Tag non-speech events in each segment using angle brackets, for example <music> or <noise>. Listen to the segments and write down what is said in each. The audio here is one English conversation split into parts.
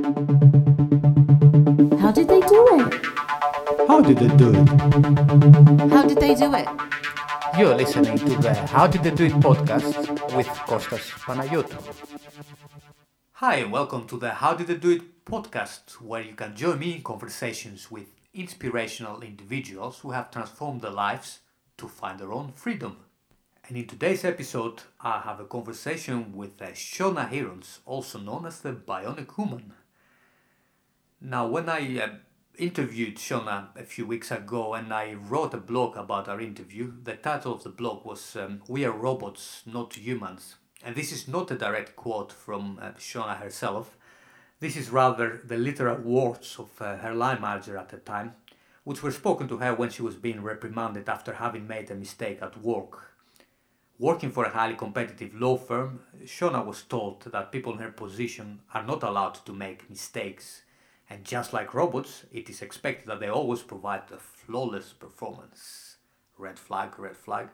How did they do it? How did they do it? How did they do it? You're listening to the How Did They Do It podcast with Kostas Panayotou. Hi, welcome to the How Did They Do It podcast, where you can join me in conversations with inspirational individuals who have transformed their lives to find their own freedom. And in today's episode, I have a conversation with Shona Hirons, also known as the Bionic Woman. Now, when I uh, interviewed Shona a few weeks ago and I wrote a blog about our interview, the title of the blog was um, We Are Robots, Not Humans. And this is not a direct quote from uh, Shona herself. This is rather the literal words of uh, her line manager at the time, which were spoken to her when she was being reprimanded after having made a mistake at work. Working for a highly competitive law firm, Shona was told that people in her position are not allowed to make mistakes. And just like robots, it is expected that they always provide a flawless performance. Red flag, red flag.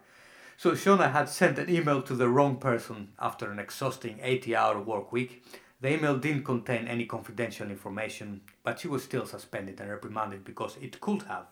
So Shona had sent an email to the wrong person after an exhausting 80 hour work week. The email didn't contain any confidential information, but she was still suspended and reprimanded because it could have.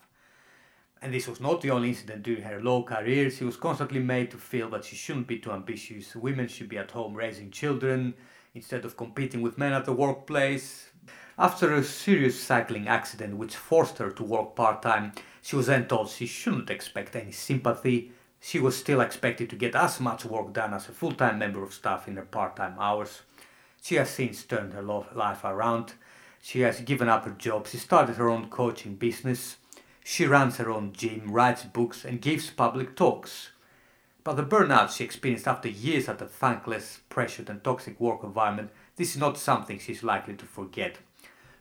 And this was not the only incident during her law career. She was constantly made to feel that she shouldn't be too ambitious. Women should be at home raising children instead of competing with men at the workplace. After a serious cycling accident which forced her to work part time, she was then told she shouldn't expect any sympathy. She was still expected to get as much work done as a full time member of staff in her part time hours. She has since turned her life around. She has given up her job. She started her own coaching business. She runs her own gym, writes books, and gives public talks. But the burnout she experienced after years at a thankless, pressured, and toxic work environment, this is not something she's likely to forget.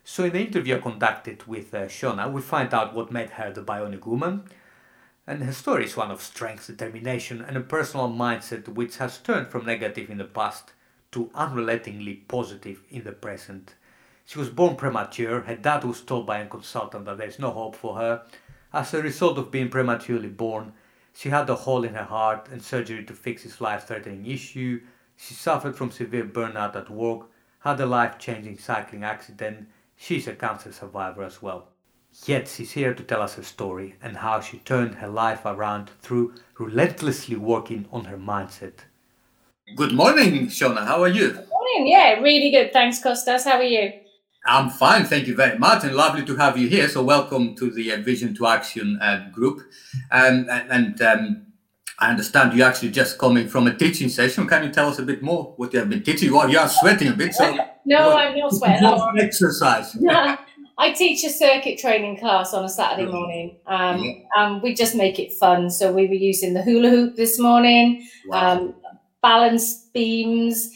So, in the interview I conducted with uh, Shona, we find out what made her the bionic woman. And her story is one of strength, determination, and a personal mindset which has turned from negative in the past to unrelentingly positive in the present. She was born premature. Her dad was told by a consultant that there is no hope for her. As a result of being prematurely born, she had a hole in her heart and surgery to fix this life threatening issue. She suffered from severe burnout at work, had a life changing cycling accident. She's a cancer survivor as well. Yet she's here to tell us her story and how she turned her life around through relentlessly working on her mindset. Good morning, Shona. How are you? Good morning. Yeah, really good. Thanks, Kostas. How are you? I'm fine, thank you very much, and lovely to have you here. So, welcome to the uh, Vision to Action uh, group. Um, and, and um, I understand you actually just coming from a teaching session. Can you tell us a bit more what you have been teaching? Well, you are sweating a bit, so no, what, I'm not sweating. Exercise. <laughs> I teach a circuit training class on a Saturday morning. Um, yeah. um, we just make it fun. So we were using the hula hoop this morning, wow. um, balance beams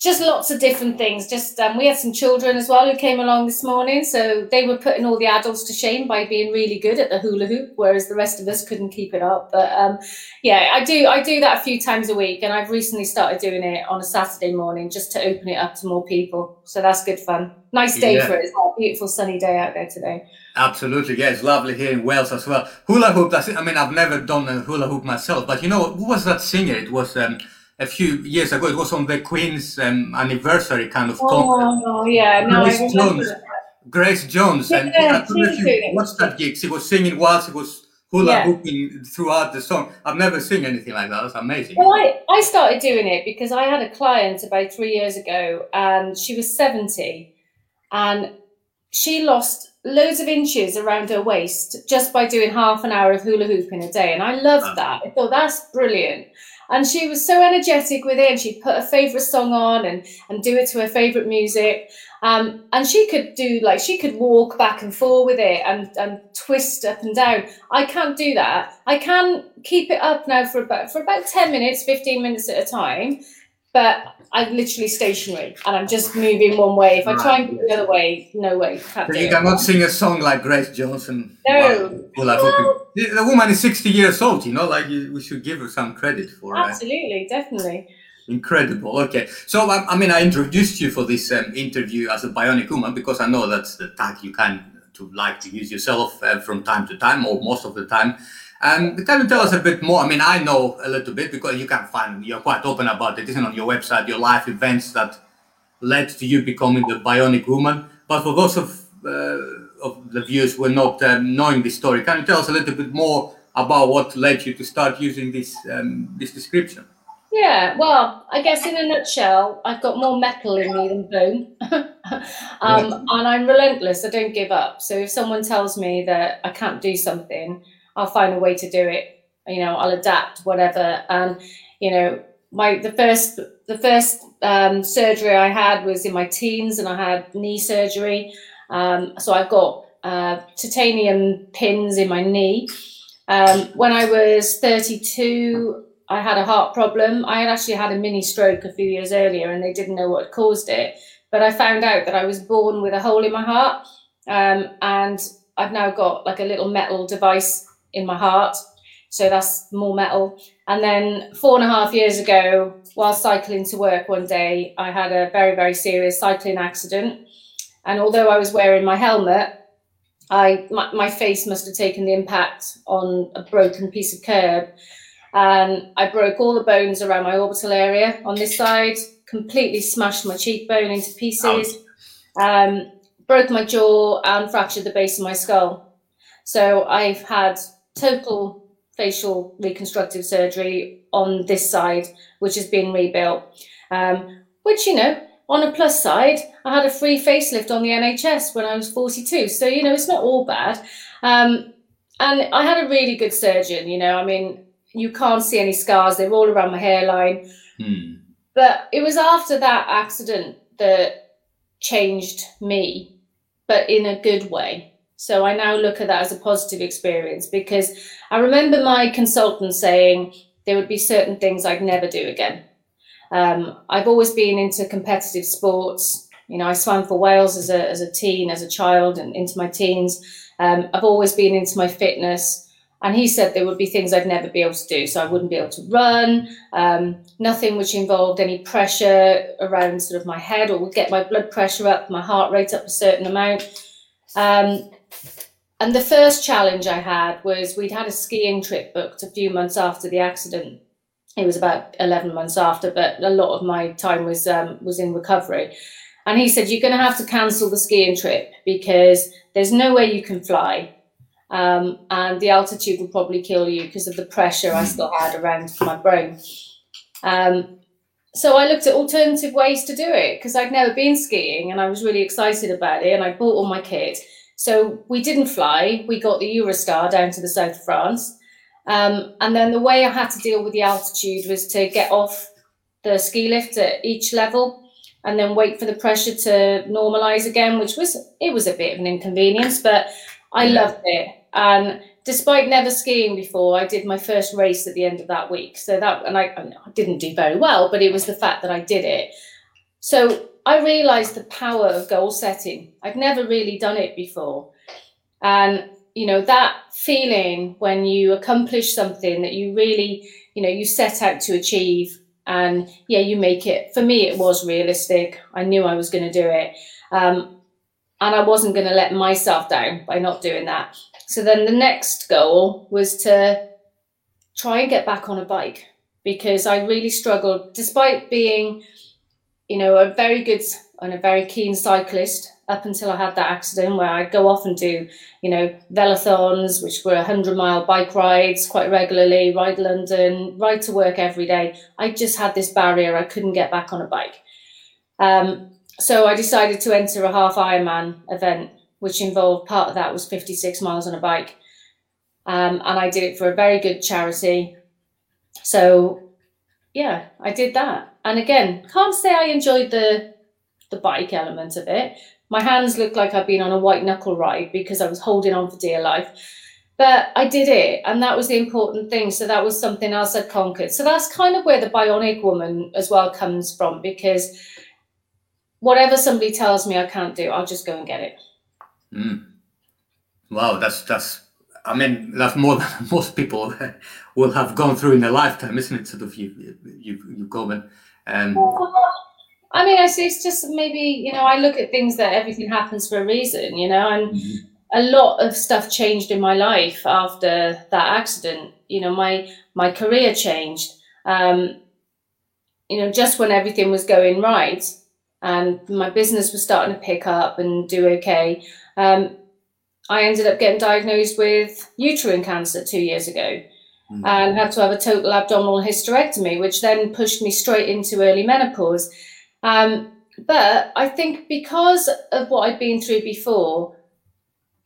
just lots of different things. Just um, we had some children as well who came along this morning, so they were putting all the adults to shame by being really good at the hula hoop, whereas the rest of us couldn't keep it up. But um, yeah, I do I do that a few times a week, and I've recently started doing it on a Saturday morning just to open it up to more people. So that's good fun. Nice day yeah. for it. It's a beautiful sunny day out there today. Absolutely, yeah, it's lovely here in Wales as well. Hula hoop. That's it. I mean, I've never done a hula hoop myself, but you know, who was that singer? It was. Um, a few years ago. It was on the Queen's um, anniversary kind of concert. Oh, yeah, no, Grace Jones. Grace Jones, yeah, and yeah, I don't know if you watched that gig. She was singing while she was hula yeah. hooping throughout the song. I've never seen anything like that. That's amazing. Well, I, I started doing it because I had a client about three years ago, and she was seventy, and she lost loads of inches around her waist just by doing half an hour of hula hooping a day, and I loved that. I thought that's brilliant and she was so energetic with it and she'd put her favorite song on and and do it to her favorite music. Um, and she could do like she could walk back and forth with it and and twist up and down. I can't do that. I can keep it up now for about for about 10 minutes 15 minutes at a time but I'm literally stationary and I'm just moving one way. If I try and go the other way, no way. Can't so you cannot sing a song like Grace Johnson. No. Well, the woman is 60 years old, you know, like we should give her some credit for uh, Absolutely, uh, definitely. Incredible. Okay. So, I, I, mean, I introduced you for this um, interview as a bionic woman because I know that's the tag you kind to like to use yourself uh, from time to time or most of the time. And um, can you tell us a bit more? I mean, I know a little bit because you can find you're quite open about it, isn't on your website, your life events that led to you becoming the bionic woman. But for those of uh, of the viewers who are not um, knowing this story, can you tell us a little bit more about what led you to start using this um, this description? Yeah, well, I guess in a nutshell, I've got more metal in me than bone. <laughs> um, and I'm relentless. I don't give up. So if someone tells me that I can't do something, I'll find a way to do it. You know, I'll adapt, whatever. And, you know, my the first the first um, surgery I had was in my teens and I had knee surgery. Um, so I've got uh, titanium pins in my knee. Um, when I was 32, I had a heart problem. I had actually had a mini stroke a few years earlier and they didn't know what caused it. But I found out that I was born with a hole in my heart. Um, and I've now got like a little metal device in my heart. So that's more metal. And then four and a half years ago, while cycling to work one day, I had a very, very serious cycling accident. And although I was wearing my helmet, I my, my face must have taken the impact on a broken piece of curb and I broke all the bones around my orbital area on this side, completely smashed my cheekbone into pieces, um, broke my jaw, and fractured the base of my skull. So I've had total facial reconstructive surgery on this side, which has been rebuilt. Um, which, you know, on a plus side, I had a free facelift on the NHS when I was 42. So, you know, it's not all bad. Um, and I had a really good surgeon, you know, I mean, you can't see any scars. They're all around my hairline. Hmm. But it was after that accident that changed me, but in a good way. So I now look at that as a positive experience because I remember my consultant saying there would be certain things I'd never do again. Um, I've always been into competitive sports. You know, I swam for Wales as a, as a teen, as a child, and into my teens. Um, I've always been into my fitness. And he said there would be things I'd never be able to do. So I wouldn't be able to run, um, nothing which involved any pressure around sort of my head or would get my blood pressure up, my heart rate up a certain amount. Um, and the first challenge I had was we'd had a skiing trip booked a few months after the accident. It was about 11 months after, but a lot of my time was um, was in recovery. And he said, You're going to have to cancel the skiing trip because there's no way you can fly um, and the altitude will probably kill you because of the pressure I still had around my brain. Um, so I looked at alternative ways to do it because I'd never been skiing and I was really excited about it and I bought all my kit. So we didn't fly. We got the Eurostar down to the south of France. Um, and then the way I had to deal with the altitude was to get off the ski lift at each level and then wait for the pressure to normalize again, which was it was a bit of an inconvenience, but I yeah. loved it. And despite never skiing before, I did my first race at the end of that week. So that, and I, I didn't do very well, but it was the fact that I did it. So I realized the power of goal setting. I'd never really done it before. And, you know, that feeling when you accomplish something that you really, you know, you set out to achieve and yeah, you make it. For me, it was realistic. I knew I was going to do it. Um, and I wasn't going to let myself down by not doing that. So then the next goal was to try and get back on a bike because I really struggled, despite being, you know, a very good and a very keen cyclist up until I had that accident where I'd go off and do, you know, velothons, which were 100 mile bike rides quite regularly, ride London, ride to work every day. I just had this barrier. I couldn't get back on a bike. Um, so I decided to enter a half Ironman event, which involved part of that was 56 miles on a bike. Um, and I did it for a very good charity. So yeah, I did that. And again, can't say I enjoyed the the bike element of it. My hands looked like I'd been on a white knuckle ride because I was holding on for dear life. But I did it, and that was the important thing. So that was something else I'd conquered. So that's kind of where the bionic woman as well comes from because whatever somebody tells me I can't do, I'll just go and get it. Mm. Wow, that's that's. I mean, that's more than <laughs> most people will have gone through in their lifetime, isn't it? Sort of you, you, you go and. Um... I mean, I see it's just maybe you know I look at things that everything happens for a reason, you know, and mm-hmm. a lot of stuff changed in my life after that accident. You know, my my career changed. Um, you know, just when everything was going right, and my business was starting to pick up and do okay. Um, I ended up getting diagnosed with uterine cancer two years ago mm. and had to have a total abdominal hysterectomy, which then pushed me straight into early menopause. Um, but I think because of what I'd been through before,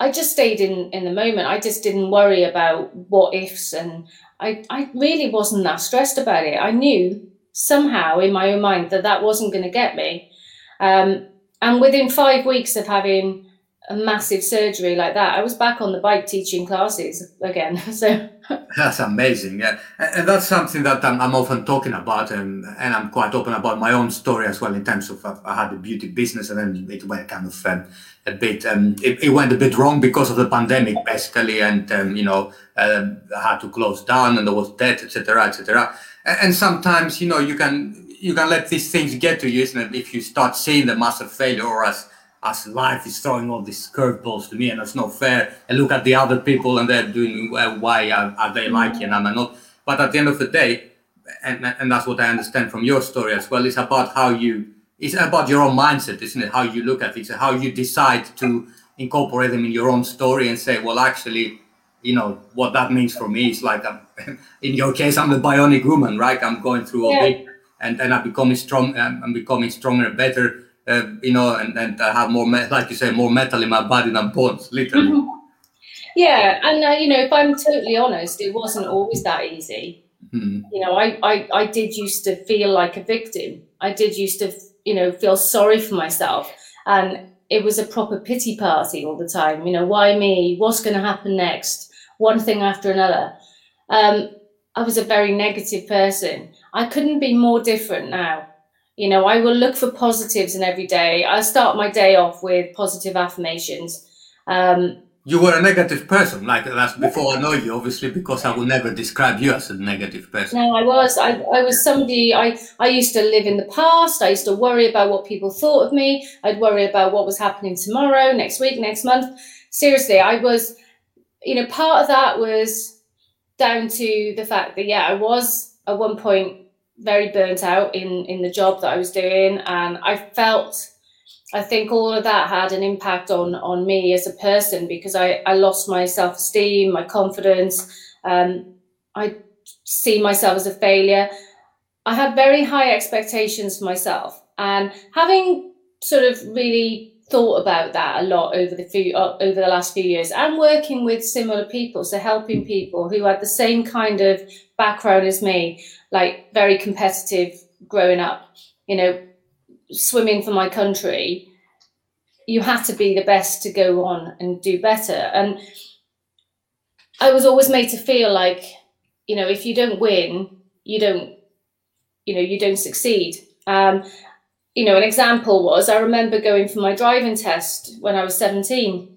I just stayed in in the moment. I just didn't worry about what ifs, and I I really wasn't that stressed about it. I knew somehow in my own mind that that wasn't going to get me. Um, and within five weeks of having a massive surgery like that, I was back on the bike teaching classes again. <laughs> So that's amazing. Yeah, and that's something that I'm, I'm, often talking about, and and I'm quite open about my own story as well in terms of I had a beauty business, and then it went kind of um, a bit. Um, it, it, went a bit wrong because of the pandemic, basically, and um, you know um, I had to close down, and there was debt, etc., etc. And, and sometimes you know you can you can let these things get to you, isn't it? If you start seeing them as a failure or as as life is throwing all these curveballs to me and it's not fair. And look at the other people and they're doing well why are, are they mm-hmm. like you and i'm not. But at the end of the day and, and that's what i understand from your story as well it's about how you it's about your own mindset isn't it? How you look at things how you decide to incorporate them in your own story and say well actually you know what that means for me is like I'm, <laughs> in your case i'm the bionic woman right? I'm going through all yeah. this and and i'm becoming strong i'm becoming stronger and better uh, you know, and, and I have more, like you say, more metal in my body than bones, literally. Mm-hmm. Yeah, and uh, you know, if I'm totally honest, it wasn't always that easy. Mm-hmm. You know, I, I I did used to feel like a victim. I did used to, you know, feel sorry for myself, and it was a proper pity party all the time. You know, why me? What's going to happen next? One thing after another. Um, I was a very negative person. I couldn't be more different now. You know, I will look for positives in every day. I start my day off with positive affirmations. Um, you were a negative person, like that's before I know you, obviously, because I would never describe you as a negative person. No, I was. I, I was somebody. I I used to live in the past. I used to worry about what people thought of me. I'd worry about what was happening tomorrow, next week, next month. Seriously, I was. You know, part of that was down to the fact that yeah, I was at one point very burnt out in in the job that I was doing, and I felt. I think all of that had an impact on on me as a person because I, I lost my self esteem, my confidence. Um, I see myself as a failure. I had very high expectations for myself, and having sort of really thought about that a lot over the few uh, over the last few years. And working with similar people so helping people who had the same kind of background as me like very competitive growing up you know swimming for my country. You have to be the best to go on and do better. And i was always made to feel like you know if you don't win you don't you know you don't succeed. Um, you know, an example was I remember going for my driving test when I was 17.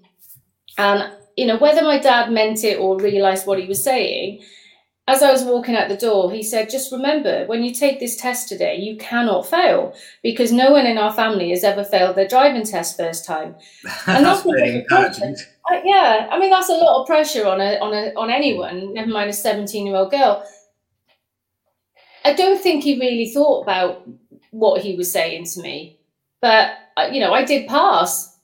And, you know, whether my dad meant it or realized what he was saying, as I was walking out the door, he said, just remember, when you take this test today, you cannot fail because no one in our family has ever failed their driving test first time. <laughs> And that's, that's very encouraging. Uh, yeah, I mean, that's a lot of pressure on a, on a, on anyone, never mind a 17 year old girl. I don't think he really thought about what he was saying to me. But, uh, you know, I did pass.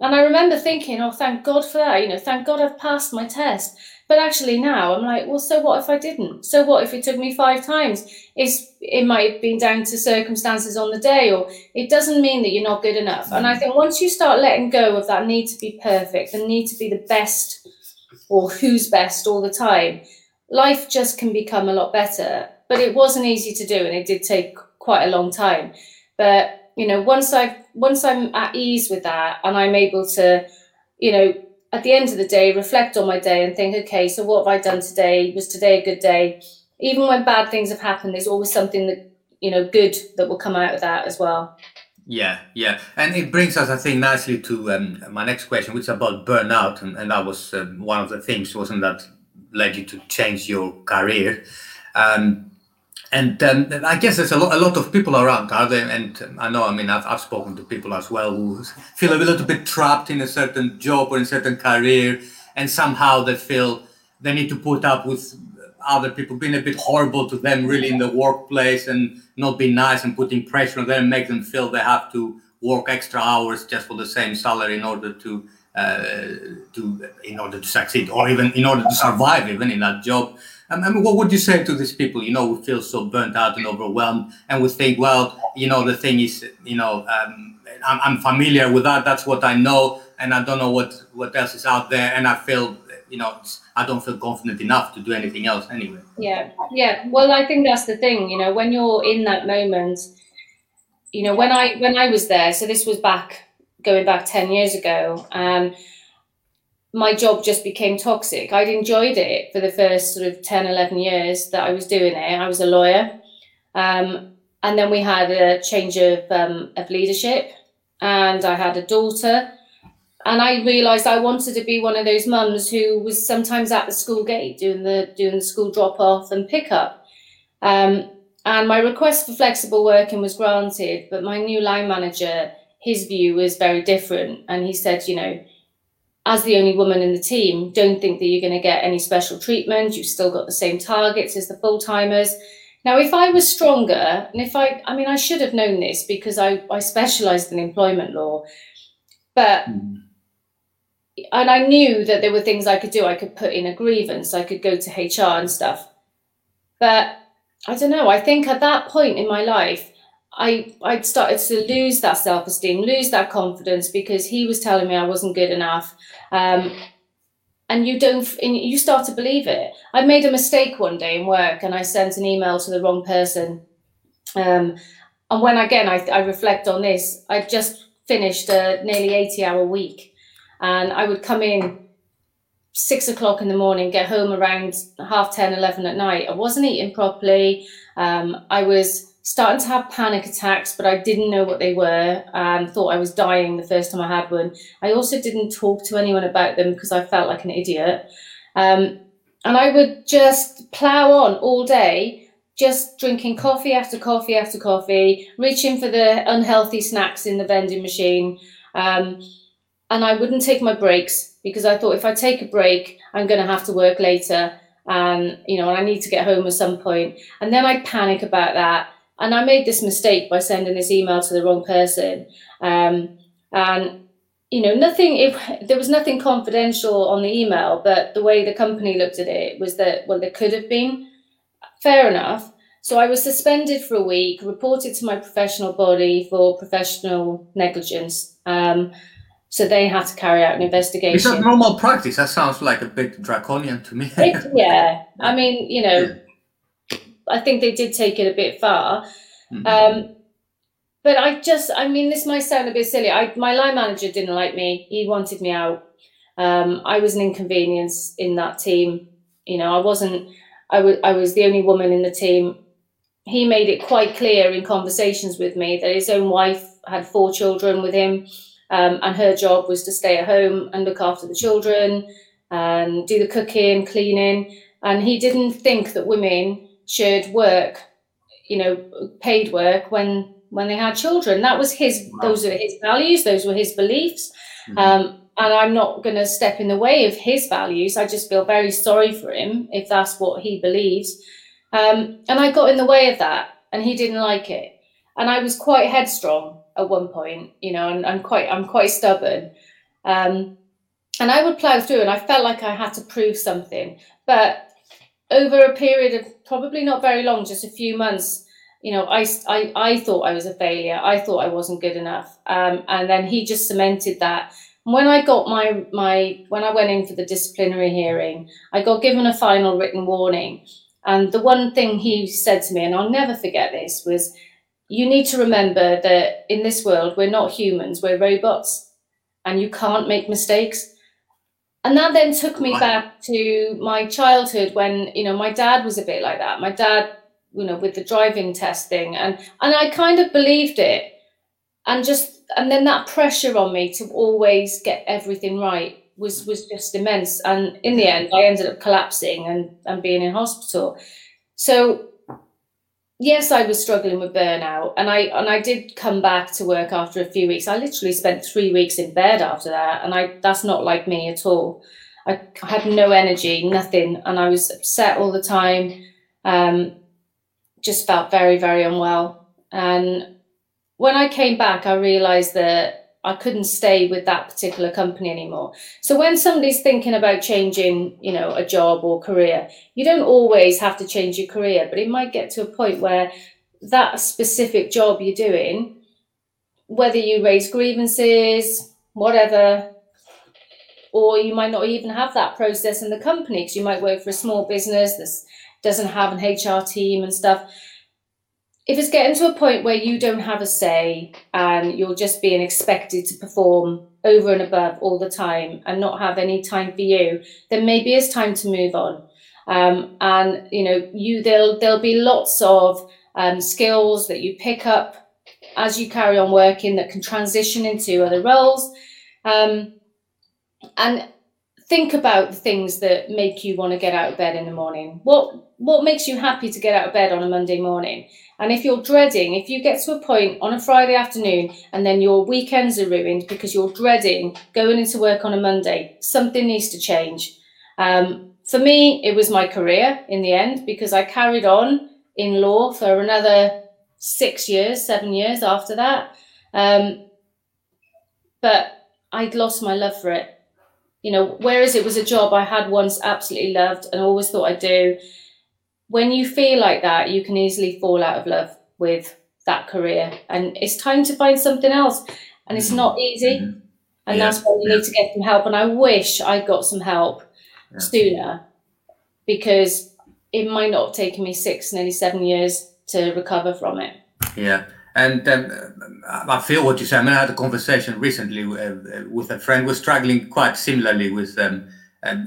And I remember thinking, oh, thank God for that. You know, thank God I've passed my test. But actually now I'm like, well, so what if I didn't? So what if it took me five times? It's, it might have been down to circumstances on the day, or it doesn't mean that you're not good enough. And I think once you start letting go of that need to be perfect, the need to be the best or who's best all the time, life just can become a lot better. But it wasn't easy to do, and it did take quite a long time. But you know, once I've once I'm at ease with that and I'm able to, you know, at the end of the day, reflect on my day and think, okay, so what have I done today? Was today a good day? Even when bad things have happened, there's always something that you know good that will come out of that as well. Yeah, yeah, and it brings us, I think, nicely to um, my next question, which is about burnout, and, and that was um, one of the things, wasn't that led you to change your career? Um, and um, I guess there's a lot, a lot of people around, are there? And I know, I mean, I've, I've spoken to people as well who feel a little bit trapped in a certain job or in a certain career, and somehow they feel they need to put up with other people, being a bit horrible to them really in the workplace and not being nice and putting pressure on them, make them feel they have to work extra hours just for the same salary in order to uh, to in order to succeed or even in order to survive even in that job. Um, I mean, what would you say to these people? You know, who feel so burnt out and overwhelmed, and we think, well, you know, the thing is, you know, um, I'm, I'm familiar with that. That's what I know, and I don't know what what else is out there, and I feel, you know, I don't feel confident enough to do anything else anyway. Yeah, yeah. Well, I think that's the thing. You know, when you're in that moment, you know, when I when I was there, so this was back going back ten years ago. Um, my job just became toxic. I'd enjoyed it for the first sort of 10, 11 years that I was doing it. I was a lawyer. Um, and then we had a change of, um, of leadership, and I had a daughter. And I realised I wanted to be one of those mums who was sometimes at the school gate doing the doing the school drop off and pick up. Um, and my request for flexible working was granted, but my new line manager, his view was very different, and he said, you know, as the only woman in the team, don't think that you're going to get any special treatment. You've still got the same targets as the full timers. Now, if I was stronger, and if I, I mean, I should have known this because I, I specialized in employment law, but, mm. and I knew that there were things I could do. I could put in a grievance, I could go to HR and stuff. But I don't know, I think at that point in my life, I I started to lose that self esteem, lose that confidence because he was telling me I wasn't good enough, um, and you don't and you start to believe it. I made a mistake one day in work and I sent an email to the wrong person, um, and when again I, I reflect on this, I just finished a nearly eighty hour week, and I would come in six o'clock in the morning, get home around half 10, 11 at night. I wasn't eating properly. Um, I was starting to have panic attacks, but I didn't know what they were and thought I was dying the first time I had one. I also didn't talk to anyone about them because I felt like an idiot. Um, and I would just plow on all day, just drinking coffee after coffee after coffee, reaching for the unhealthy snacks in the vending machine. Um, and I wouldn't take my breaks because I thought if I take a break, I'm going to have to work later. And, you know, I need to get home at some point. And then I'd panic about that and I made this mistake by sending this email to the wrong person. Um, and you know, nothing. If there was nothing confidential on the email, but the way the company looked at it was that well, there could have been. Fair enough. So I was suspended for a week, reported to my professional body for professional negligence. Um, so they had to carry out an investigation. Is that normal practice? That sounds like a bit draconian to me. it, yeah, I mean, you know. I think they did take it a bit far. Mm-hmm. Um, but I just, I mean, this might sound a bit silly. I, my line manager didn't like me. He wanted me out. Um, I was an inconvenience in that team. You know, I wasn't. I was. I was the only woman in the team. He made it quite clear in conversations with me that his own wife had four children with him, um, and her job was to stay at home and look after the children and do the cooking, cleaning. And he didn't think that women should work, you know, paid work when when they had children. That was his; wow. those were his values. Those were his beliefs. Mm-hmm. Um, and I'm not going to step in the way of his values. I just feel very sorry for him if that's what he believes. Um, and I got in the way of that, and he didn't like it. And I was quite headstrong at one point, you know, and I'm quite I'm quite stubborn. Um, and I would plow through, and I felt like I had to prove something. But over a period of probably not very long, just a few months, you know, I, I, I thought I was a failure. I thought I wasn't good enough. Um, and then he just cemented that. When I got my, my, when I went in for the disciplinary hearing, I got given a final written warning. And the one thing he said to me, and I'll never forget this, was you need to remember that in this world, we're not humans, we're robots, and you can't make mistakes and that then took me back to my childhood when you know my dad was a bit like that. My dad you know with the driving testing and and i kind of believed it. And just and then that pressure on me to always get everything right was was just immense. And in the end i ended up collapsing and and being in hospital. So yes, I was struggling with burnout, and I and I did come back to work after a few weeks. I literally spent three weeks in bed after that, and I that's not like me at all. I, I had no energy, nothing, and I was upset all the time. Um, just felt very, very unwell. And when I came back, I realized that I couldn't stay with that particular company anymore. So when somebody's thinking about changing, you know, a job or career, you don't always have to change your career, but it might get to a point where that specific job you're doing, whether you raise grievances, whatever, or you might not even have that process in the company because you might work for a small business that doesn't have an HR team and stuff. If it's getting to a point where you don't have a say and you're just being expected to perform over and above all the time and not have any time for you, then maybe it's time to move on. Um, and you know, you there'll there'll be lots of um, skills that you pick up as you carry on working that can transition into other roles. Um, and think about the things that make you want to get out of bed in the morning. What what makes you happy to get out of bed on a Monday morning? And if you're dreading, if you get to a point on a Friday afternoon and then your weekends are ruined because you're dreading going into work on a Monday, something needs to change. Um, for me, it was my career in the end because I carried on in law for another six years, seven years after that. Um, but I'd lost my love for it you know, whereas it was a job I had once absolutely loved and always thought I'd do, when you feel like that, you can easily fall out of love with that career. And it's time to find something else. And it's mm-hmm. not easy. Mm-hmm. And yeah. that's why you yeah. need to get some help. And I wish I got some help yeah. sooner because it might not have taken me six, nearly seven years to recover from it. Yeah. And um, I feel what you say. I mean, I had a conversation recently with, uh, with a friend who was struggling quite similarly with. Um,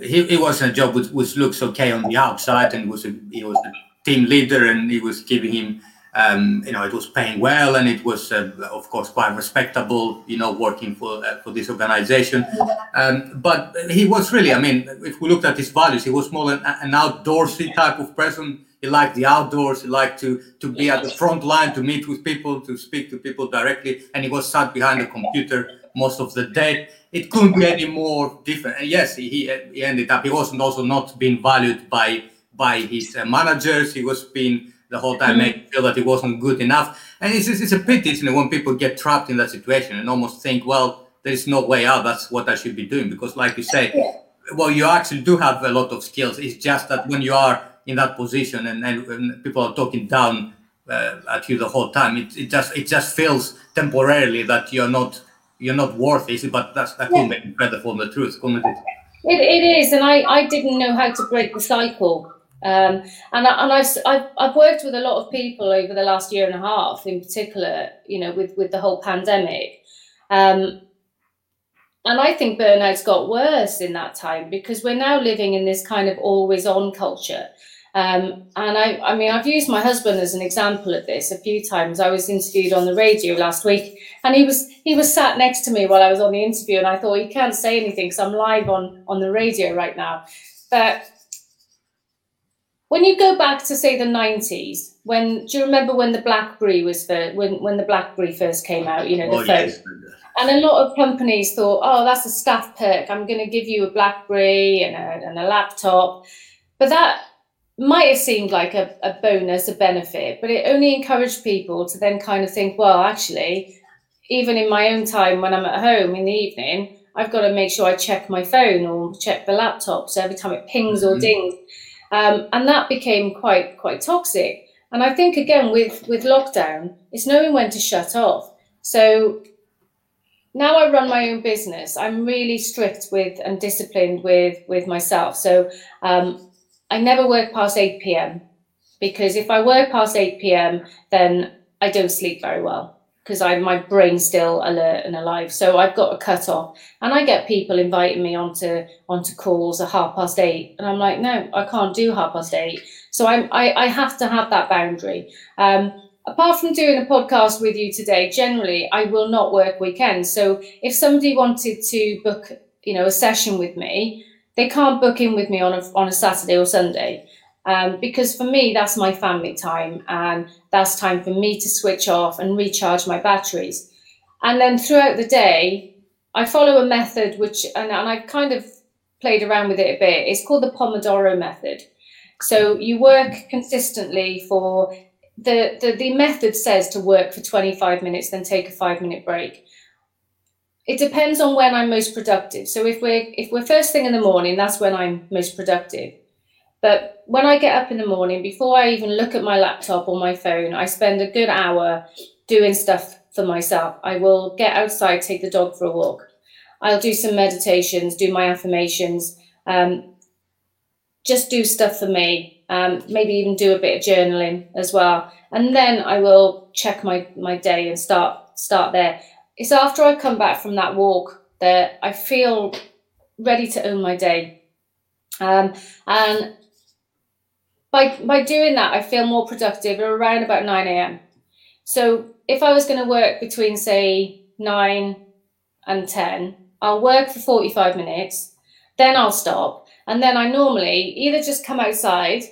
he, he was in a job which, which looks okay on the outside, and was a, he was a team leader, and he was giving him, um, you know, it was paying well, and it was, uh, of course, quite respectable, you know, working for uh, for this organization. Um, but he was really, I mean, if we looked at his values, he was more an, an outdoorsy type of person he liked the outdoors. He liked to to be at the front line, to meet with people, to speak to people directly. And he was sat behind the computer most of the day. It couldn't be any more different. And yes, he, he ended up. He wasn't also not being valued by by his uh, managers. He was being the whole time mm-hmm. making feel that he wasn't good enough. And it's, it's a pity, you know, when people get trapped in that situation and almost think, well, there is no way out. That's what I should be doing. Because, like you say, well, you actually do have a lot of skills. It's just that when you are in that position and, and, and people are talking down uh, at you the whole time it, it just it just feels temporarily that you're not you're not worthy but that's that yeah. could be better from the truth couldn't it? it it is and i i didn't know how to break the cycle um, and, I, and I've, I've, I've worked with a lot of people over the last year and a half in particular you know with with the whole pandemic um, and I think burnout's got worse in that time because we're now living in this kind of always on culture. Um, and I, I mean, I've used my husband as an example of this a few times. I was interviewed on the radio last week, and he was he was sat next to me while I was on the interview, and I thought he can't say anything because I'm live on on the radio right now. But when you go back to say the 90s, when do you remember when the BlackBerry was first, when when the BlackBerry first came out? You know, the oh, phone. Yes. And a lot of companies thought, oh, that's a staff perk. I'm going to give you a BlackBerry and a, and a laptop. But that might have seemed like a, a bonus, a benefit, but it only encouraged people to then kind of think, well, actually, even in my own time when I'm at home in the evening, I've got to make sure I check my phone or check the laptop. So every time it pings or mm-hmm. dings. Um, and that became quite quite toxic. And I think again with with lockdown, it's knowing when to shut off. So now I run my own business. I'm really strict with and disciplined with with myself. So um, I never work past 8 p.m. because if I work past 8 p.m., then I don't sleep very well because I my brain's still alert and alive. So I've got a cut off, and I get people inviting me onto onto calls at half past eight, and I'm like, no, I can't do half past eight. So I'm I, I have to have that boundary. Um, apart from doing a podcast with you today, generally I will not work weekends. So if somebody wanted to book, you know, a session with me, they can't book in with me on a on a Saturday or Sunday. Um, because for me, that's my family time, and that's time for me to switch off and recharge my batteries. And then throughout the day, I follow a method which, and, and I kind of played around with it a bit. It's called the Pomodoro method. So you work consistently for the, the the method says to work for 25 minutes, then take a five minute break. It depends on when I'm most productive. So if we're if we're first thing in the morning, that's when I'm most productive. But when I get up in the morning, before I even look at my laptop or my phone, I spend a good hour doing stuff for myself. I will get outside, take the dog for a walk. I'll do some meditations, do my affirmations, um, just do stuff for me. Um, maybe even do a bit of journaling as well, and then I will check my my day and start start there. It's after I come back from that walk that I feel ready to own my day, um, and by by doing that, I feel more productive around about nine a.m. So if I was going to work between say nine and ten, I'll work for forty-five minutes, then I'll stop, and then I normally either just come outside,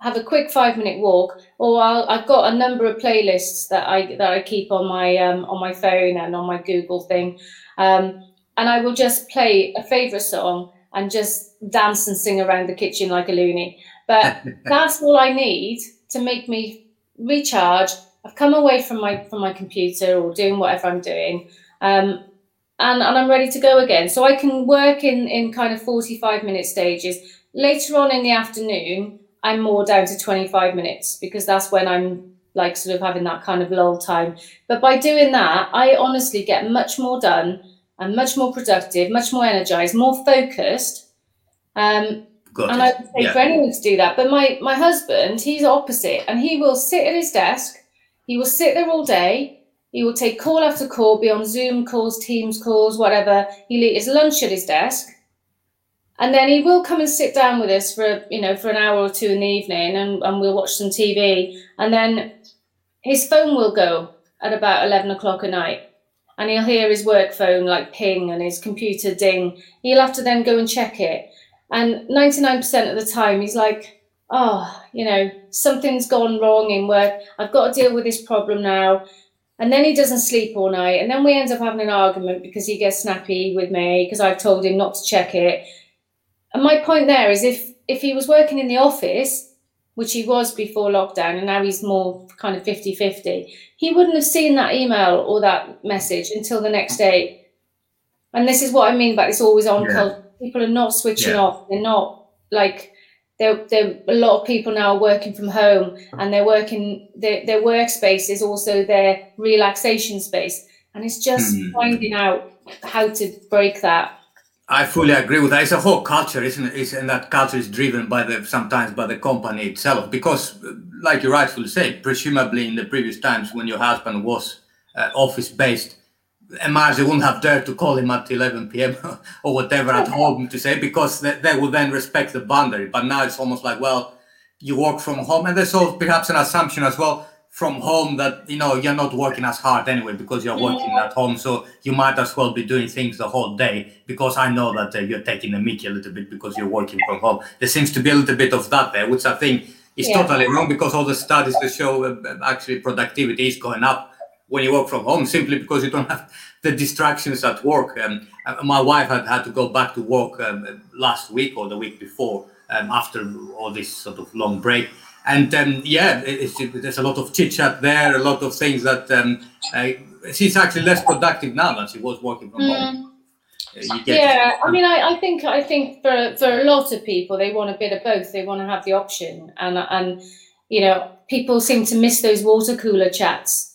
have a quick five-minute walk, or i have got a number of playlists that I that I keep on my um, on my phone and on my Google thing, um, and I will just play a favorite song and just dance and sing around the kitchen like a loony. But <laughs> that's all I need to make me recharge. I've come away from my from my computer or doing whatever I'm doing. Um, and, and I'm ready to go again. So I can work in, in kind of 45 minute stages. Later on in the afternoon, I'm more down to 25 minutes because that's when I'm like sort of having that kind of lull time. But by doing that, I honestly get much more done and much more productive, much more energized, more focused. Um, Got and it. I would say yeah. for anyone to do that. But my my husband, he's opposite, and he will sit at his desk. He will sit there all day. He will take call after call, be on Zoom calls, Teams calls, whatever. He'll eat his lunch at his desk, and then he will come and sit down with us for you know for an hour or two in the evening, and, and we'll watch some TV. And then his phone will go at about eleven o'clock at night, and he'll hear his work phone like ping and his computer ding. He'll have to then go and check it and 99% of the time, he's like, oh, you know, something's gone wrong in work. I've got to deal with this problem now. And then he doesn't sleep all night. And then we end up having an argument because he gets snappy with me because I've told him not to check it. And my point there is if if he was working in the office, which he was before lockdown, and now he's more kind of 50 50, he wouldn't have seen that email or that message until the next day. And this is what I mean by this always on yeah. culture people are not switching yeah. off. They're not like there, there a lot of people now are working from home and they're working their, their workspace is also their relaxation space and it's just mm. finding out how to break that I fully agree with that. It's a whole culture, isn't it? It's, and that culture is driven by the sometimes by the company itself. Because, like you rightfully say, presumably in the previous times when your husband was uh, office based, Emerge wouldn't have dared to call him at 11 p.m. <laughs> or whatever at <laughs> home to say because they, they would then respect the boundary. But now it's almost like, well, you work from home, and there's also perhaps an assumption as well from home that you know you're not working as hard anyway because you're working at home, so you might as well be doing things the whole day. Because I know that uh, you're taking the mickey a little bit because you're working from home. There seems to be a little bit of that there, which I think is yeah. totally wrong because all the studies that show uh, actually productivity is going up when you work from home simply because you don't have the distractions at work. Um, uh, my wife had had to go back to work um, last week or the week before um, after all this sort of long break. And um, yeah, it, there's a lot of chit chat there, a lot of things that um, uh, she's actually less productive now than she was working from mm. home. Uh, yeah, I mean, I, I think I think for for a lot of people, they want a bit of both. They want to have the option, and and you know, people seem to miss those water cooler chats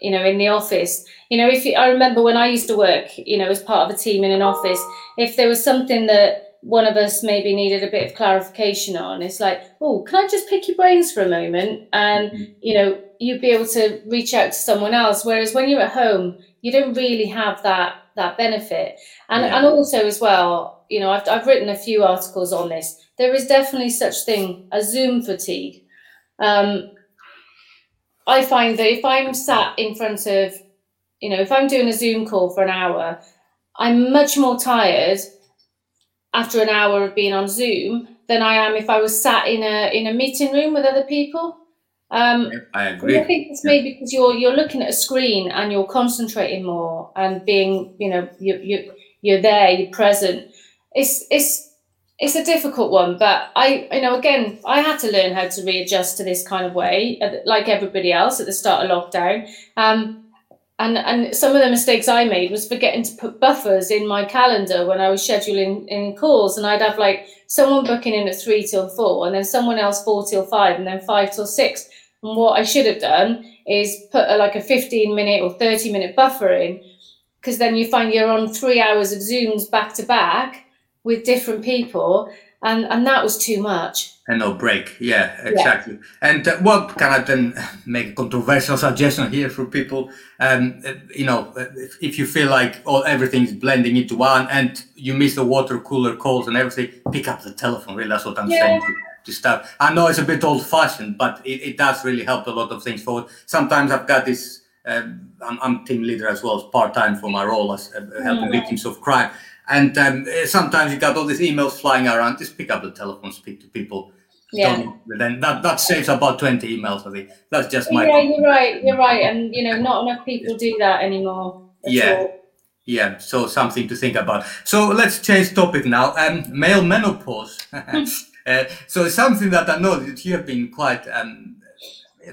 you know, in the office. You know, if you, I remember when I used to work, you know, as part of a team in an office, if there was something that one of us maybe needed a bit of clarification on, it's like, oh, can I just pick your brains for a moment? And, mm-hmm. you know, you'd be able to reach out to someone else. Whereas when you're at home, you don't really have that that benefit. And yeah. and also as well, you know, I've I've written a few articles on this. There is definitely such thing as Zoom fatigue. Um, I find that if I'm sat in front of, you know, if I'm doing a Zoom call for an hour, I'm much more tired after an hour of being on Zoom than I am if I was sat in a in a meeting room with other people. Um, I agree. I think it's maybe because you're you're looking at a screen and you're concentrating more and being, you know, you you you're there, you're present. It's it's it's a difficult one, but I, you know, again, I had to learn how to readjust to this kind of way, uh, like everybody else at the start of lockdown. Um, and and some of the mistakes I made was forgetting to put buffers in my calendar when I was scheduling in calls, and I'd have like someone booking in at three till four, and then someone else four till five, and then five till six. And what I should have done is put a, like a fifteen minute or thirty minute buffer in, because then you find you're on three hours of Zooms back to back with different people, and and that was too much. And no break, yeah, exactly. Yeah. And uh, what can I then make a controversial <laughs> suggestion here for people? Um, uh, you know, uh, if, if, you feel like all everything's blending into one, and you miss the water cooler calls and everything, pick up the telephone. Really, that's what I'm yeah. saying. To, to start. I know it's a bit old-fashioned, but it, it does really help a lot of things forward. Sometimes I've got this. Um, I'm, I'm, team leader as well as part-time for my role as uh, helping mm. victims of crime and um, sometimes you got all these emails flying around. Just pick up the telephone, speak to people. Yeah. Then that, that saves about 20 emails, I think. That's just my. Yeah, you're right. You're right. And, you know, not enough people do that anymore. Yeah. All. Yeah, so something to think about. So let's change topic now. Um, male menopause. <laughs> uh, so it's something that I know that you have been quite um,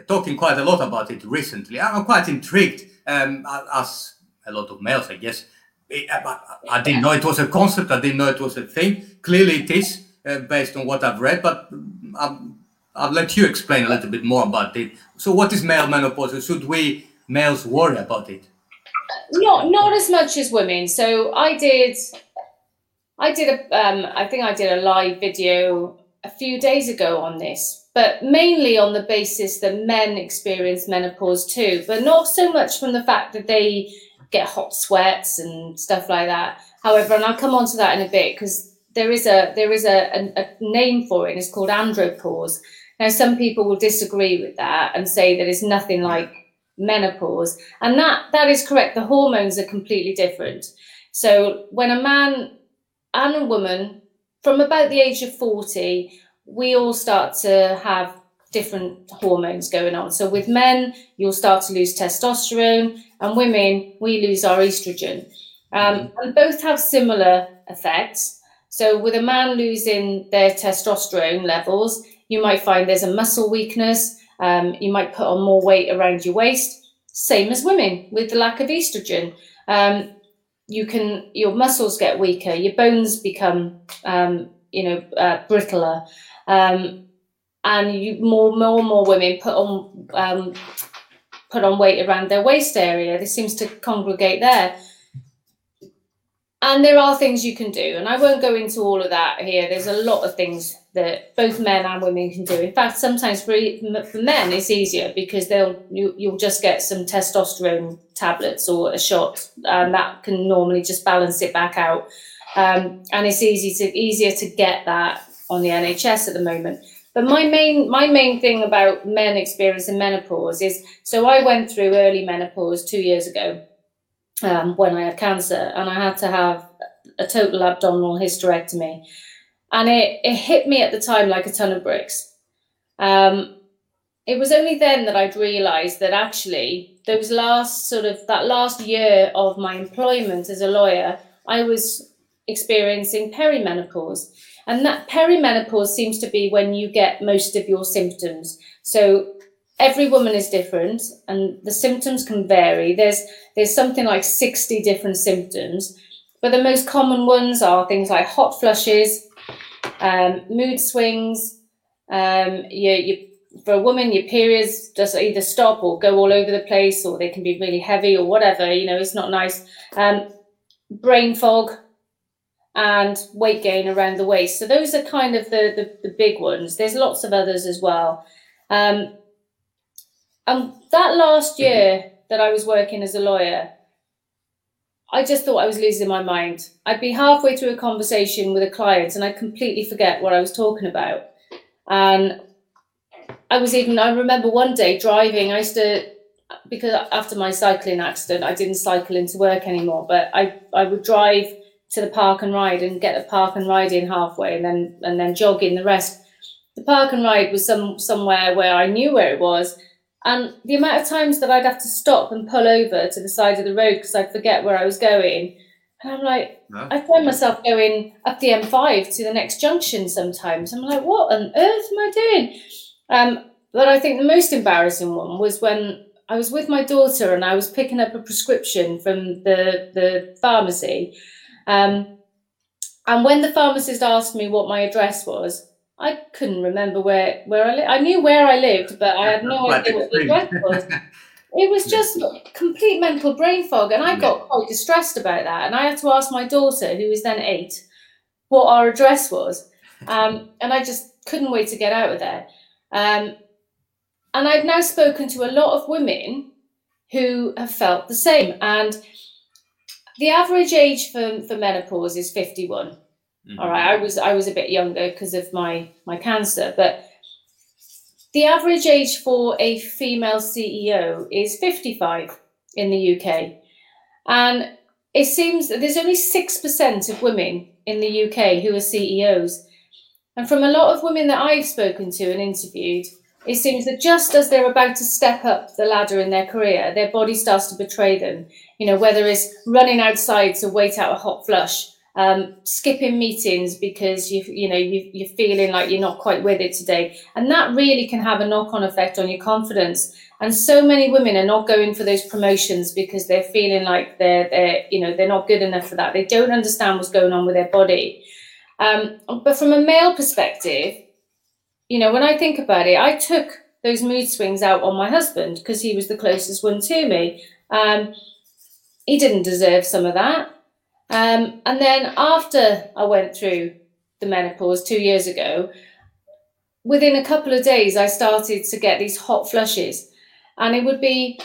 talking quite a lot about it recently. I'm quite intrigued, um, as a lot of males, I guess, I, I, didn't know it was a concept. I didn't know it was a thing. Clearly, it is uh, based on what I've read, but I'll, I'll, let you explain a little bit more about it. So, what is male menopause? Should we males worry about it? Not, not as much as women. So, I did, I did a, um, I think I did a live video a few days ago on this, but mainly on the basis that men experience menopause too, but not so much from the fact that they get hot sweats and stuff like that. However, and I'll come on to that in a bit because there is a there is a, a, a name for it. And It's called andropause. Now, some people will disagree with that and say that it's nothing like menopause, and that that is correct. The hormones are completely different. So when a man and a woman from about the age of 40, we all start to have different hormones going on. So with men, you'll start to lose testosterone, and women, we lose our estrogen. Um, mm-hmm. and both have similar effects. So with a man losing their testosterone levels, you might find there's a muscle weakness. Um, you might put on more weight around your waist. Same as women with the lack of estrogen. Um, you can your muscles get weaker, your bones become um, you know uh, brittler. Um, and you more more and more women put on um, put on weight around their waist area. This seems to congregate there. And there are things you can do, and I won't go into all of that here. There's a lot of things that both men and women can do. In fact, sometimes for, for men it's easier because they'll you, you'll just get some testosterone tablets or a shot, and that can normally just balance it back out. Um, and it's easy to easier to get that on the NHS at the moment. But my main my main thing about men experiencing menopause is so I went through early menopause two years ago um, when I had cancer, and I had to have a total abdominal hysterectomy, and it it hit me at the time like a ton of bricks. Um, it was only then that I'd realised that actually those last sort of that last year of my employment as a lawyer, I was experiencing perimenopause. And that perimenopause seems to be when you get most of your symptoms. So every woman is different and the symptoms can vary. There's there's something like 60 different symptoms, but the most common ones are things like hot flushes, um, mood swings, um, you, you, for a woman, your periods just either stop or go all over the place, or they can be really heavy or whatever. You know, it's not nice. Um, brain fog, and weight gain around the waist. So those are kind of the, the, the big ones. There's lots of others as well. Um, and that last mm-hmm. year that I was working as a lawyer, I just thought I was losing my mind. I'd be halfway through a conversation with a client and I'd completely forget what I was talking about. And I was even, I remember one day driving, I used to, because after my cycling accident, I didn't cycle into work anymore, but I, I would drive to the park and ride and get the park and ride in halfway and then and then jog in the rest. The park and ride was some somewhere where I knew where it was. And the amount of times that I'd have to stop and pull over to the side of the road because I'd forget where I was going And I'm like, No? I find myself going up the M5 to the next junction sometimes. I'm like, what on earth am I doing? Um, but I think the most embarrassing one was when I was with my daughter and I was picking up a prescription from the, the pharmacy. Um, and when the pharmacist asked me what my address was, I couldn't remember where, where I lived. I knew where I lived, but I had no <laughs> idea what the address was. It was <laughs> just complete mental brain fog, and I got quite distressed about that. And I had to ask my daughter, who was then eight, what our address was, um, and I just couldn't wait to get out of there. Um, and I've now spoken to a lot of women who have felt the same. And the average age for, for menopause is 51. Mhm. All right, I was I was a bit younger because of my my cancer, but the average age for a female CEO is 55 in the UK. And it seems that there's only 6% of women in the UK who are CEOs. And from a lot of women that I've spoken to and interviewed, it seems that just as they're about to step up the ladder in their career, their body starts to betray them. You know, whether it's running outside to wait out a hot flush, um, skipping meetings because you you know you, you're feeling like you're not quite with it today, and that really can have a knock-on effect on your confidence. And so many women are not going for those promotions because they're feeling like they're they're you know they're not good enough for that. They don't understand what's going on with their body. Um, but from a male perspective, you know, when I think about it, I took those mood swings out on my husband because he was the closest one to me. Um, he didn't deserve some of that. Um, and then after I went through the menopause two years ago, within a couple of days, I started to get these hot flushes. And it would be,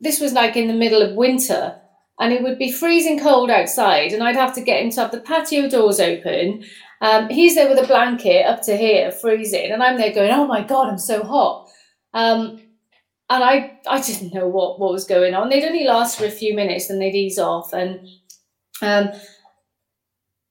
this was like in the middle of winter, and it would be freezing cold outside, and I'd have to get him to have the patio doors open. Um, he's there with a blanket up to here, freezing, and I'm there going, "Oh my god, I'm so hot." Um, and I, I didn't know what what was going on. They'd only last for a few minutes, then they'd ease off. And um,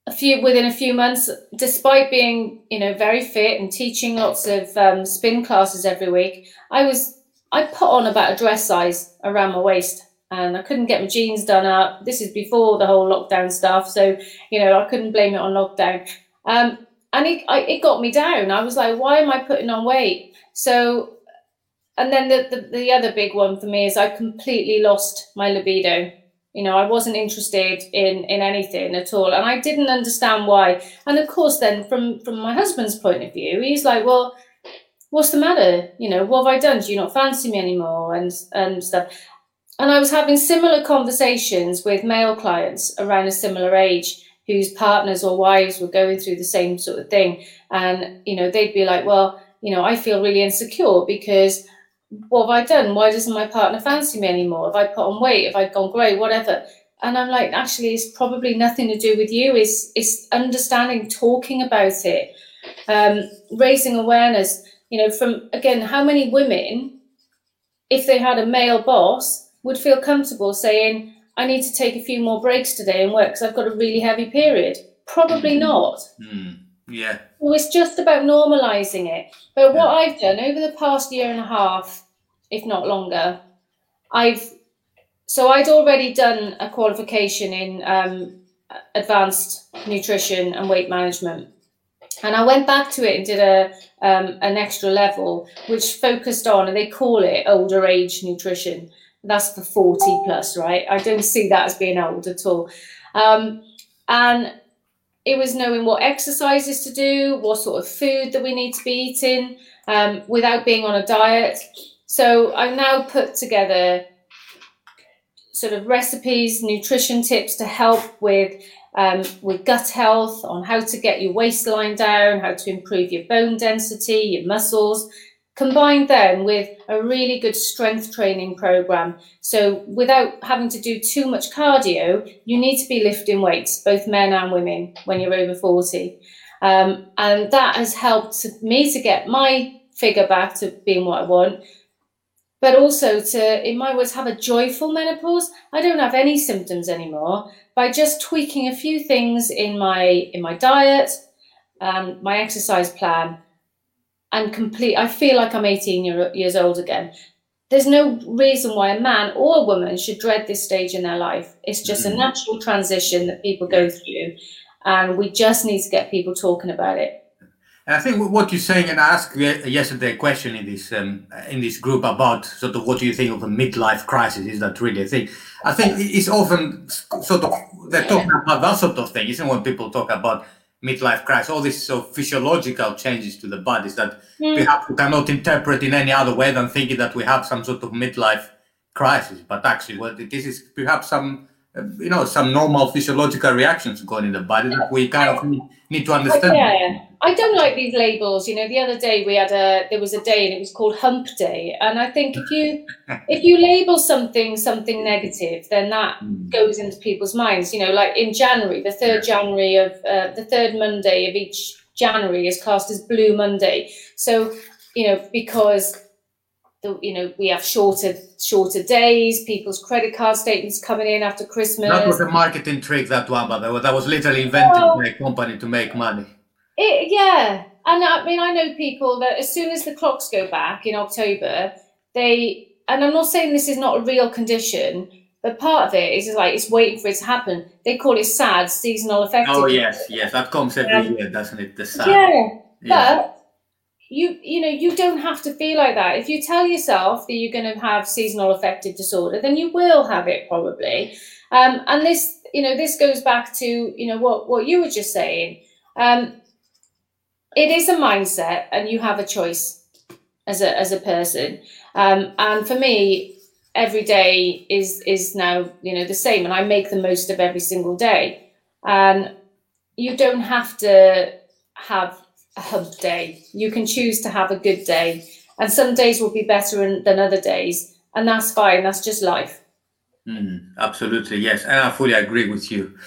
a few within a few months, despite being you know very fit and teaching lots of um, spin classes every week, I was I put on about a dress size around my waist and I couldn't get my jeans done up. This is before the whole lockdown stuff, so you know I couldn't blame it on lockdown. Um, and it I, it got me down. I was like, why am I putting on weight? So, and then the, the the other big one for me is I completely lost my libido. You know, I wasn't interested in in anything at all, and I didn't understand why. And of course, then from from my husband's point of view, he's like, well. What's the matter? You know, what have I done? Do you not fancy me anymore? And and stuff and I was having similar conversations with male clients around a similar age whose partners or wives were going through the same sort of thing. And, you know, they'd be like, well, you know, I feel really insecure because what have I done? Why doesn't my partner fancy me anymore? Have I put on weight? Have I gone grey? Whatever. And I'm like, actually, it's probably nothing to do with you. It's, it's understanding, talking about it, um, raising awareness. You know, from again, how many women, if they had a male boss, would feel comfortable saying, I need to take a few more breaks today and work because I've got a really heavy period? Probably not. Mm. Yeah. Well, it's just about normalizing it. But what I've done over the past year and a half, if not longer, I've so I'd already done a qualification in um, advanced nutrition and weight management, and I went back to it and did a um, an extra level, which focused on, and they call it older age nutrition. That's for forty plus, right? I don't see that as being old at all, um, and it was knowing what exercises to do, what sort of food that we need to be eating um, without being on a diet. So I've now put together sort of recipes, nutrition tips to help with um, with gut health, on how to get your waistline down, how to improve your bone density, your muscles. Combined then with a really good strength training program. So without having to do too much cardio, you need to be lifting weights, both men and women, when you're over 40. Um, and that has helped me to get my figure back to being what I want, but also to, in my words, have a joyful menopause. I don't have any symptoms anymore by just tweaking a few things in my in my diet, um, my exercise plan, and complete. I feel like I'm 18 year, years old again. there's no reason why a man or a woman should dread this stage in their life. It's just Mhm. a natural transition that people go through, and we just need to get people talking about it. And I think what you're saying, and I asked yesterday a question in this um, in this group about sort of what do you think of a midlife crisis? Is that really a thing? I think it's often sort of they're talking about that sort of thing, isn't? When people talk about midlife crisis, all these of physiological changes to the bodies that Mm. perhaps we cannot interpret in any other way than thinking that we have some sort of midlife crisis. But actually, well, this is perhaps some you know some normal physiological reactions going in the body that we kind of need, to understand. yeah, I don't like these labels. You know, the other day we had a there was a day and it was called Hump Day, and I think if you <laughs> if you label something something negative, then that Mm. goes into people's minds. You know, like in January, the third January of uh, the third Monday of each January is classed as Blue Monday. So you know because the, you know we have shorter shorter days, people's credit card statements coming in after Christmas. That was a marketing trick, that one, but that was, that was literally invented Well- by a company to make money. It, yeah, and I mean, I know people that as soon as the clocks go back in October, they and I'm not saying this is not a real condition, but part of it is like it's waiting for it to happen. They call it SAD, seasonal affective. Oh yes, yes, that comes every Um, year, doesn't it? The sun. Yeah, Yeah. but you you know you don't have to feel like that. If you tell yourself that you're going to have seasonal affective disorder, then you will have it probably. Um, and this you know this goes back to you know what what you were just saying. Um, it is a mindset, and you have a choice as a as a person. Um, and for me, every day is is now you know the same, and I make the most of every single day. And you don't have to have a hump day. You can choose to have a good day, and some days will be better than other days, and that's fine. That's just life. Mm, absolutely, yes, and I fully agree with you.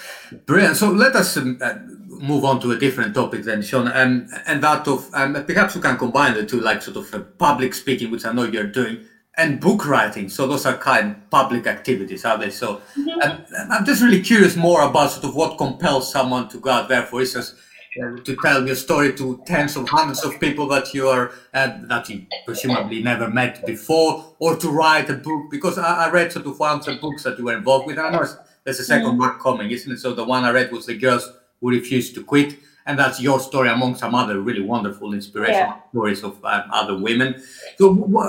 Brilliant. So let us um, uh, move on to a different topic then, Sean, um, and that of um, perhaps we can combine the two, like sort of uh, public speaking, which I know you're doing, and book writing. So those are kind of public activities, are they? So um, I'm just really curious more about sort of what compels someone to go out there, for instance. Uh, to tell your story to tens of hundreds of people that you are uh, that you presumably never met before, or to write a book. Because I, I read sort of one of the books that you were involved with. I know there's a second book coming, isn't it? So the one I read was the girls who refused to quit, and that's your story among some other really wonderful inspirational Yeah. stories of um, other women. So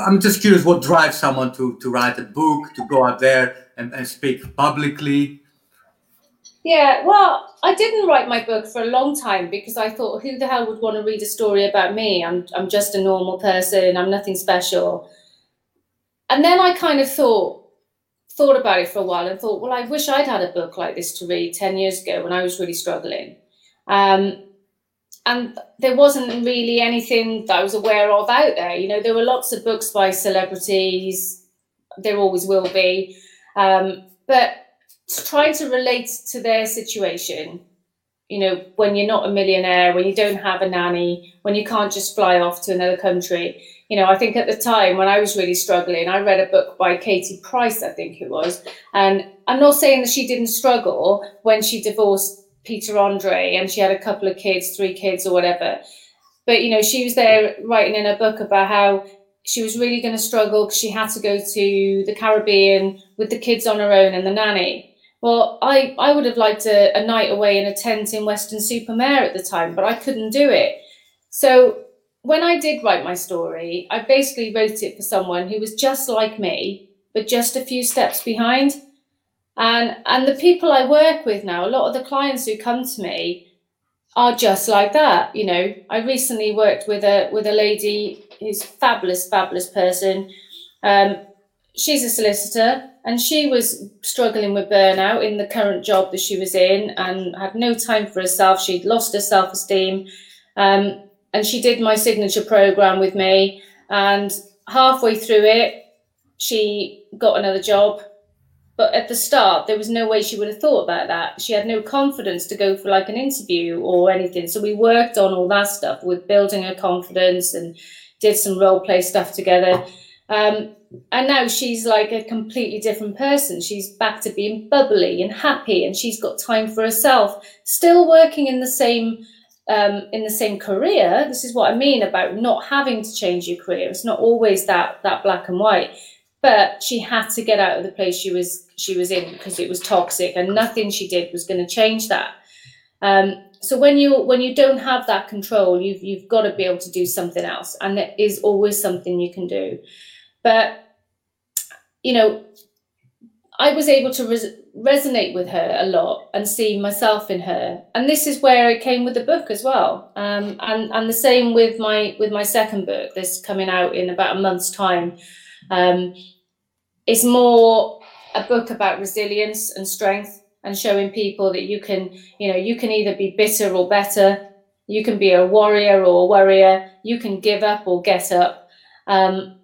I'm just curious, what drives someone to to write a book, to go out there and, and speak publicly? Yeah, well, I didn't write my book for a long time because I thought, who the hell would want to read a story about me? I'm I'm just a normal person. I'm nothing special. And then I kind of thought thought about it for a while and thought, well, I wish I'd had a book like this to read ten years ago when I was really struggling. Um, and there wasn't really anything that I was aware of out there. You know, there were lots of books by celebrities. There always will be, um, but trying to relate to their situation. You know when you're not a millionaire when you don't have a nanny when you can't just fly off to another country. You know i think at the time when i was really struggling i read a book by katie price i think it was. And i'm not saying that she didn't struggle when she divorced peter andre and she had a couple of kids three kids or whatever. But you know she was there writing in a book about how she was really going to struggle because she had to go to the caribbean with the kids on her own and the nanny well, I, I would have liked a, a night away in a tent in Weston-super-Mare at the time, but I couldn't do it. So when I did write my story, I basically wrote it for someone who was just like me, but just a few steps behind. And and the people I work with now, a lot of the clients who come to me are just like that. You know, I recently worked with a with a lady who's a fabulous, fabulous person. Um, she's a solicitor and she was struggling with burnout in the current job that she was in and had no time for herself. She'd lost her self esteem. Um, and she did my signature program with me. And halfway through it, she got another job. But at the start, there was no way she would have thought about that. She had no confidence to go for like an interview or anything. So we worked on all that stuff with building her confidence and did some role play stuff together. Um, and now she's like a completely different person. She's back to being bubbly and happy, and she's got time for herself. Still working in the same um, in the same career. This is what I mean about not having to change your career. It's not always that that black and white. but she had to get out of the place she was she was in because it was toxic and nothing she did was going to change that um, so when you when you don't have that control you've you've got to be able to do something else and there is always something you can do but you know i was able to res- resonate with her a lot and see myself in her and this is where it came with the book as well um, and and the same with my with my second book that's coming out in about a month's time um, it's more a book about resilience and strength and showing people that you can, you know, you can either be bitter or better. You can be a warrior or a warrior. You can give up or get up. Um,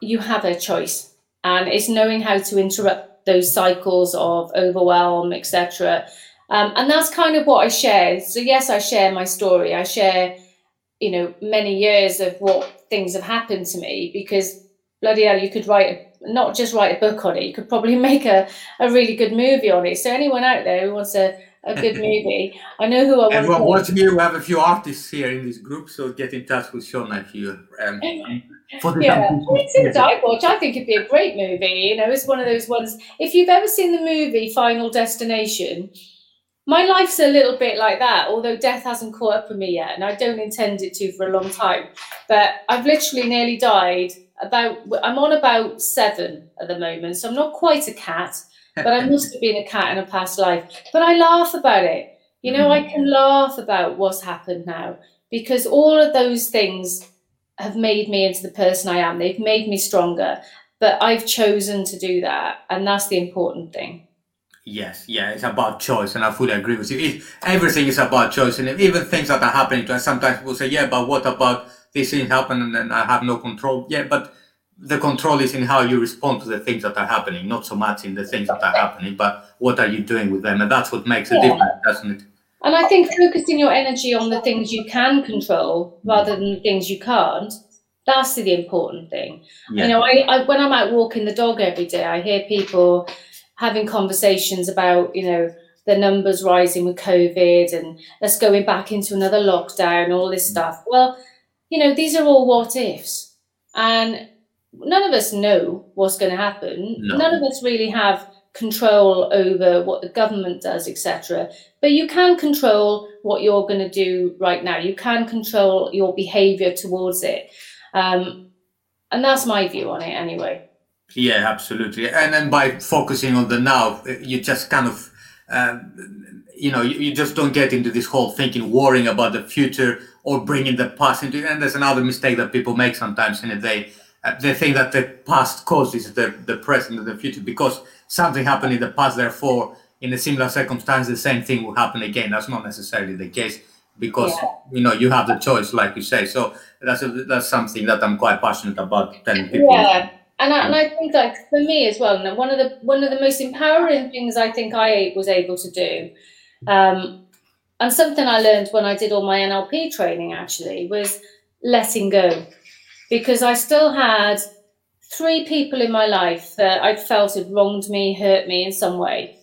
you have a choice, and it's knowing how to interrupt those cycles of overwhelm, etc. Um, and that's kind of what I share. So yes, I share my story. I share, you know, many years of what things have happened to me because bloody hell, you could write a, not just write a book on it, you could probably <laughs> make a, a really good movie on it. So anyone out there who wants a, a good <laughs> movie, I know who I want. Everyone watching you, we have a few artists here in this group, so get in touch with Shona if you. Um, <laughs> for the yeah, things I watch, I think it'd be a great movie. You know, it's one of those ones. If you've ever seen the movie Final Destination, my life's a little bit like that, although death hasn't caught up with me yet, and I don't intend it to for a long time. But I've literally nearly died about I'm on about seven at the moment, so I'm not quite a cat, but I must have been a cat in a past life. But I laugh about it. You know, I mm-hmm. can laugh about what's happened now because all of those things have made me into the person I am. They've made me stronger, but I've chosen to do that, and that's the important thing. Yes, yeah, it's about choice, and I fully agree with you. It, everything is about choice, and even things that are happening to us. Sometimes people say, "Yeah, but what about this thing happened and I have no control. Yeah, but the control is in how you respond to the things that are happening, not so much in the things that are happening, but what are you doing with them? And that's what makes a yeah. difference, doesn't it? And I think focusing your energy on the things you can control rather than the things you can't, that's the important thing. Yeah. You know, I, I when I'm out walking the dog every day, I hear people having conversations about, you know, the numbers rising with COVID and us going back into another lockdown, all this mm. stuff. Well, you know, these are all what ifs. And none of us know what's going to happen. No. None of us really have control over what the government does, etc. But you can control what you're going to do right now. You can control your behavior towards it. Um, and that's my view on it anyway. Yeah, absolutely. And then by focusing on the now, you just kind of, um, you know, you, you just don't get into this whole thinking, worrying about the future or bringing the past into it. And there's another mistake that people make sometimes in a day. Uh, they think that the past causes the, the present and the future because something happened in the past, therefore, in a similar circumstance, the same thing will happen again. That's not necessarily the case because yeah. you know you have the choice, like you say. So that's a, that's something that I'm quite passionate about telling people. Yeah, and I, and I think like for me as well, one of the one of the most empowering things I think I was able to do um, and something I learned when I did all my NLP training actually was letting go. Because I still had three people in my life that I'd felt had wronged me, hurt me in some way.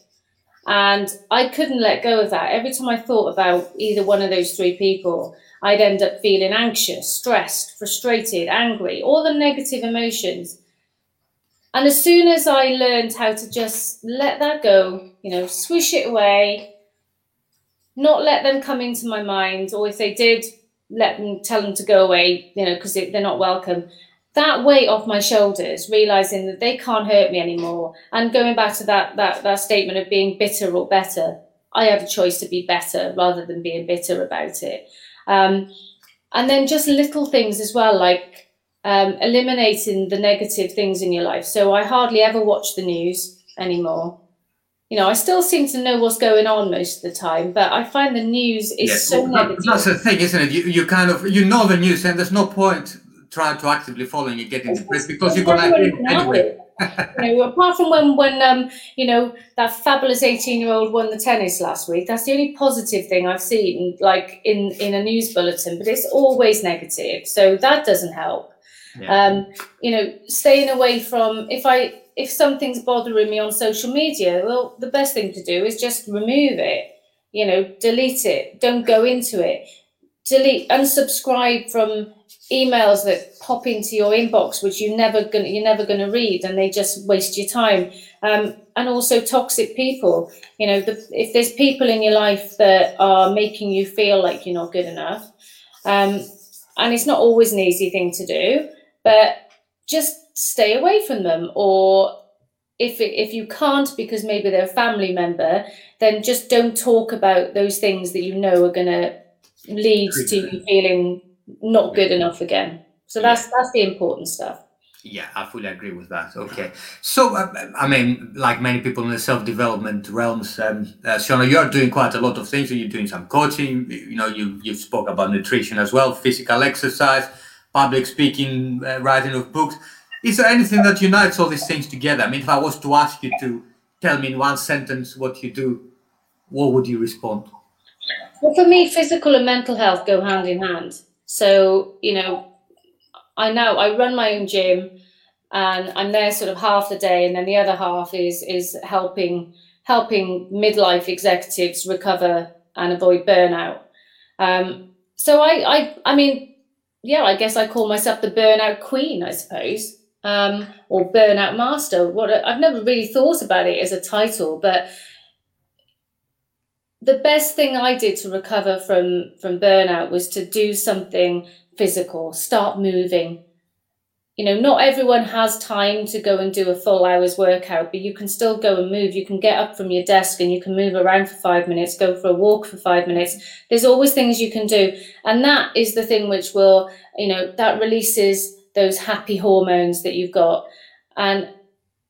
And I couldn't let go of that. Every time I thought about either one of those three people, I'd end up feeling anxious, stressed, frustrated, angry, all the negative emotions. And as soon as I learned how to just let that go, you know, swish it away, not let them come into my mind, or if they did, let them tell them to go away, you know, because they're not welcome. That weight off my shoulders, realizing that they can't hurt me anymore, and going back to that that that statement of being bitter or better, I had a choice to be better rather than being bitter about it. Um, and then just little things as well, like um, eliminating the negative things in your life. So I hardly ever watch the news anymore you know, I still seem to know what's going on most of the time, but I find the news is yes, so well, negative. That's the thing, isn't it? You, you kind of you know the news, and there's no point trying to actively follow following it, getting depressed because you're gonna anyway. you know, apart from when when um you know that fabulous 18 year old won the tennis last week that's the only positive thing i've seen like in in a news bulletin but it's always negative so that doesn't help yeah. um you know staying away from if i if something's bothering me on social media, well, the best thing to do is just remove it, you know, delete it, don't go into it. delete, unsubscribe from emails that pop into your inbox, which you never gonna you're never gonna read, and they just waste your time. Um, and also toxic people. You know, the, if there's people in your life that are making you feel like you're not good enough, um, and it's not always an easy thing to do, but just stay away from them. Or if it, if you can't because maybe they're a family member, then just don't talk about those things that you know are going to lead to you feeling not good enough again. So that's that's the important stuff. Yeah, I fully agree with that. Okay, so uh, I mean, like many people in the self-development realms, um, uh, Shona, you are doing quite a lot of things. You're doing some coaching. You know, you you spoke about nutrition as well, physical exercise, public speaking, uh, writing of books. Is there anything that unites all these things together? I mean, if I was to ask you to tell me in one sentence what you do, what would you respond? Well, for me, physical and mental health go hand in hand. So, you know, I now I run my own gym and I'm there sort of half the day and then the other half is is helping helping midlife executives recover and avoid burnout. Um, so I, I I mean, yeah, I guess I call myself the burnout queen, I suppose. Um, or burnout master. What I've never really thought about it as a title, but the best thing I did to recover from from burnout was to do something physical, start moving. You know, not everyone has time to go and do a full hour's workout, but you can still go and move. You can get up from your desk and you can move around for five minutes, go for a walk for five minutes. There's always things you can do. And that is the thing which will, you know, that releases those happy hormones that you've got. And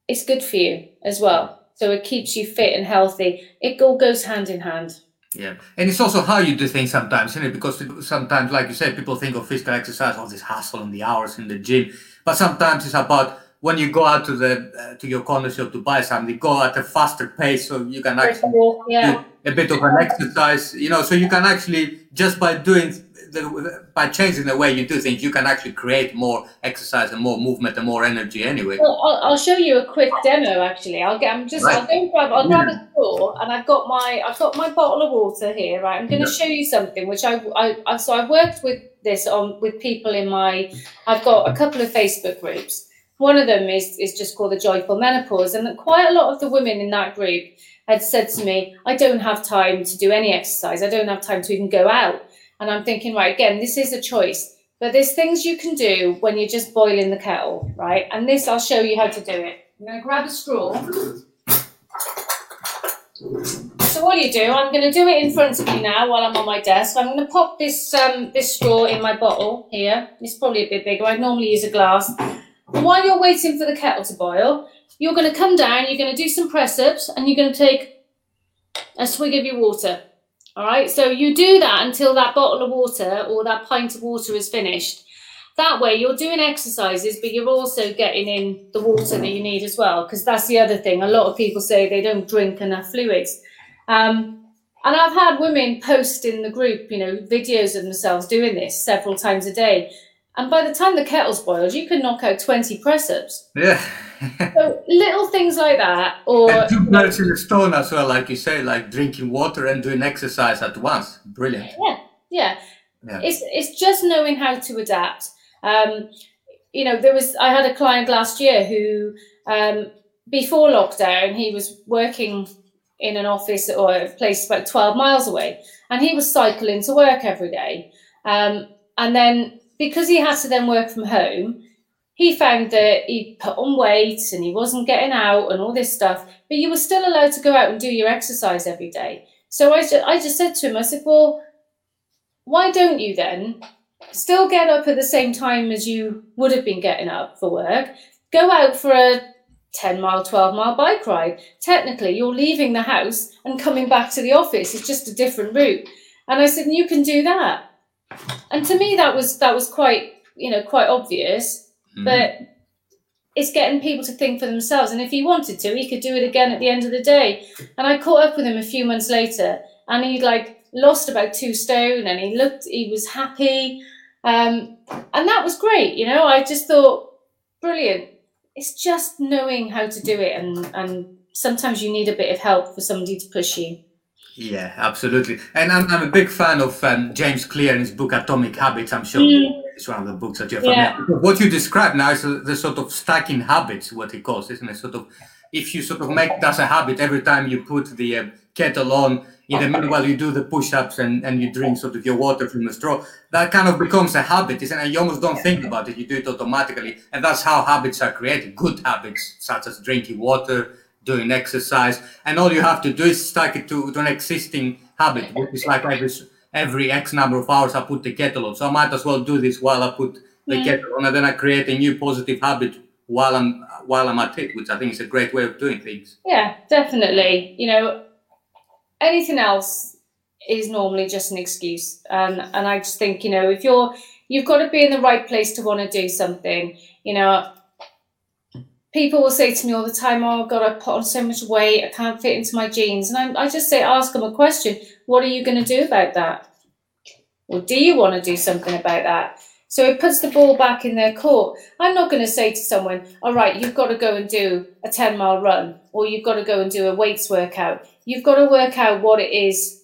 it's good for you as well. So it keeps you fit and healthy. It all goes hand in hand. Yeah, and it's also how you do things sometimes, you know, because sometimes, like you said, people think of physical exercise, all this hustle and the hours in the gym, but sometimes it's about when you go out to the uh, to your corner shop to buy something, go at a faster pace so you can actually yeah. do a bit of an exercise, you know, so you can actually just by doing the, by changing the way you do things, you can actually create more exercise and more movement and more energy anyway. Well, I'll, I'll show you a quick demo. Actually, I'll get. I'm just. Right. I'll go grab. I'll grab a mm. straw, and I've got my. I've got my bottle of water here. Right. I'm going to yeah. show you something which I, I. I. So I've worked with this on with people in my. I've got a couple of Facebook groups. One of them is is just called the Joyful Menopause, and quite a lot of the women in that group had said to me, "I don't have time to do any exercise. I don't have time to even go out." And I'm thinking, right, again, this is a choice, but there's things you can do when you're just boiling the kettle, right? And this, I'll show you how to do it. I'm going to grab a straw. So what do you do? I'm going to do it in front of you now while I'm on my desk. I'm going to pop this um, this straw in my bottle here. It's probably a bit bigger. I normally use a glass. And while you're waiting for the kettle to boil, you're going to come down, you're going to do some press ups, and you're going to take a swig of your water. All right, so you do that until that bottle of water or that pint of water is finished. That way, you're doing exercises, but you're also getting in the water that you need as well. Because that's the other thing. A lot of people say they don't drink enough fluids. Um, and I've had women post in the group, you know, videos of themselves doing this several times a day. And by the time the kettle's boiled, you can knock out 20 press ups. Yeah. <laughs> so little things like that. Or and two birds in a stone as well, like you say, like drinking water and doing exercise at once. Brilliant. Yeah. Yeah. yeah. It's, it's just knowing how to adapt. Um, you know, there was, I had a client last year who, um, before lockdown, he was working in an office or a place about 12 miles away and he was cycling to work every day. Um, and then because he had to then work from home, he found that he put on weight and he wasn't getting out and all this stuff, but you were still allowed to go out and do your exercise every day. So I just, I just said to him, I said, well, why don't you then still get up at the same time as you would have been getting up for work? Go out for a 10 mile, 12 mile bike ride. Technically, you're leaving the house and coming back to the office. It's just a different route. And I said, you can do that and to me that was that was quite you know quite obvious mm. but it's getting people to think for themselves. And if he wanted to he could do it again at the end of the day. And i caught up with him a few months later and he'd like lost about two stone and he looked he was happy. Um, and that was great you know? I just thought brilliant. It's just knowing how to do it and and sometimes you need a bit of help for somebody to push you Yeah, absolutely. And I'm, I'm a big fan of um, James Clear and his book Atomic Habits. I'm sure Mm. it's one of the books that you're familiar with. What you describe now is the sort of stacking habits, what he calls, isn't it? Sort of, if you sort of make that's a habit every time you put the uh, kettle on, in the meanwhile you do the push-ups and, and you drink sort of your water from a straw, that kind of becomes a habit, isn't it? You almost don't think about it, you do it automatically. And that's how habits are created, good habits, such as drinking water, doing exercise, and all you have to do is stack it to, to an existing habit, which is like every every X number of hours I put the kettle on. So I might as well do this while I put the Mm. kettle on, and then I create a new positive habit while I'm while I'm at it, which I think is a great way of doing things. Yeah, definitely. You know, anything else is normally just an excuse. And and I just think, you know, if you're you've got to be in the right place to want to do something. You know, people will say to me all the time, "Oh God, I put on so much weight, I can't fit into my jeans." And I, I just say, ask them a question: What are you going to do about that? Or do you want to do something about that? So it puts the ball back in their court. I'm not going to say to someone, all right, you've got to go and do a 10 mile run or you've got to go and do a weights workout. You've got to work out what it is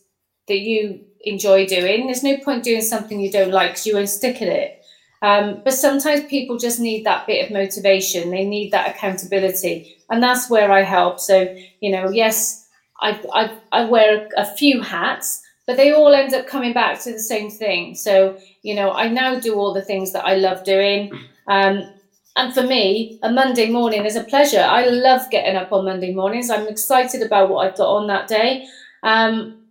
that you enjoy doing. There's no point doing something you don't like because you won't stick at it. Um, but sometimes people just need that bit of motivation. They need that accountability. And that's where I help. So, you know, yes, I, I, I wear a few hats, but they all end up coming back to the same thing. So, you know, I now do all the things that I love doing. Um, and for me, a Monday morning is a pleasure. I love getting up on Monday mornings. I'm excited about what I've got on that day. Um,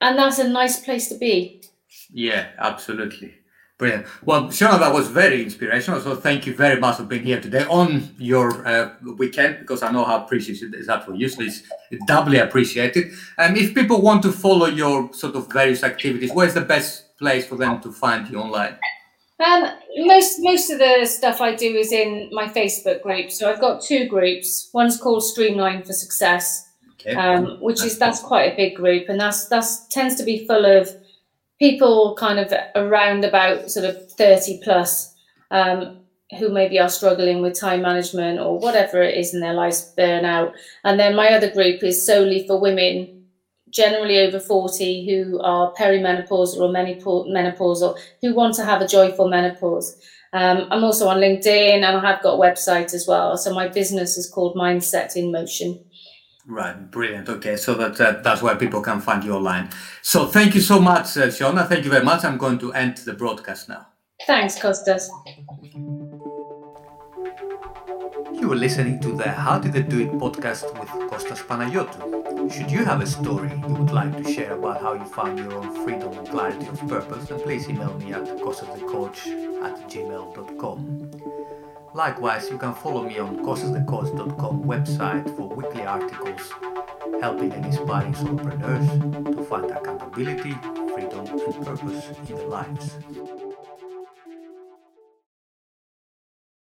and that's a nice place to be. Yeah, absolutely. Brilliant. Well, Shona, that was very inspirational. So thank you very much for being here today on your uh, weekend because I know how precious it is that for you. So it's doubly appreciated. And if people want to follow your sort of various activities, where's the best place for them to find you online? Um, most most of the stuff I do is in my Facebook group. So I've got two groups. One's called Streamline for Success, Okay. um, which is that's quite a big group, and that's that's tends to be full of people kind of around about sort of thirty plus, um, who maybe are struggling with time management or whatever it is in their lives, burnout. And then my other group is solely for women, generally over forty, who are perimenopausal or menopausal, menopausal, who want to have a joyful menopause. Um, I'm also on LinkedIn and I have got a website as well. So my business is called Mindset in Motion. Right, brilliant. Okay, so that, uh, that's where people can find you online. So thank you so much, uh, Shona. Thank you very much. I'm going to end the broadcast now. Thanks, Kostas. You were listening to the How Did They Do It podcast with Kostas Panayotou. Should you have a story you would like to share about how you found your own freedom and clarity of purpose, then please email me at kostasthecoach at gmail.com. Likewise, you can follow me on kostasthecoach.com website for weekly articles helping and inspiring solopreneurs to find accountability, freedom and purpose in their lives.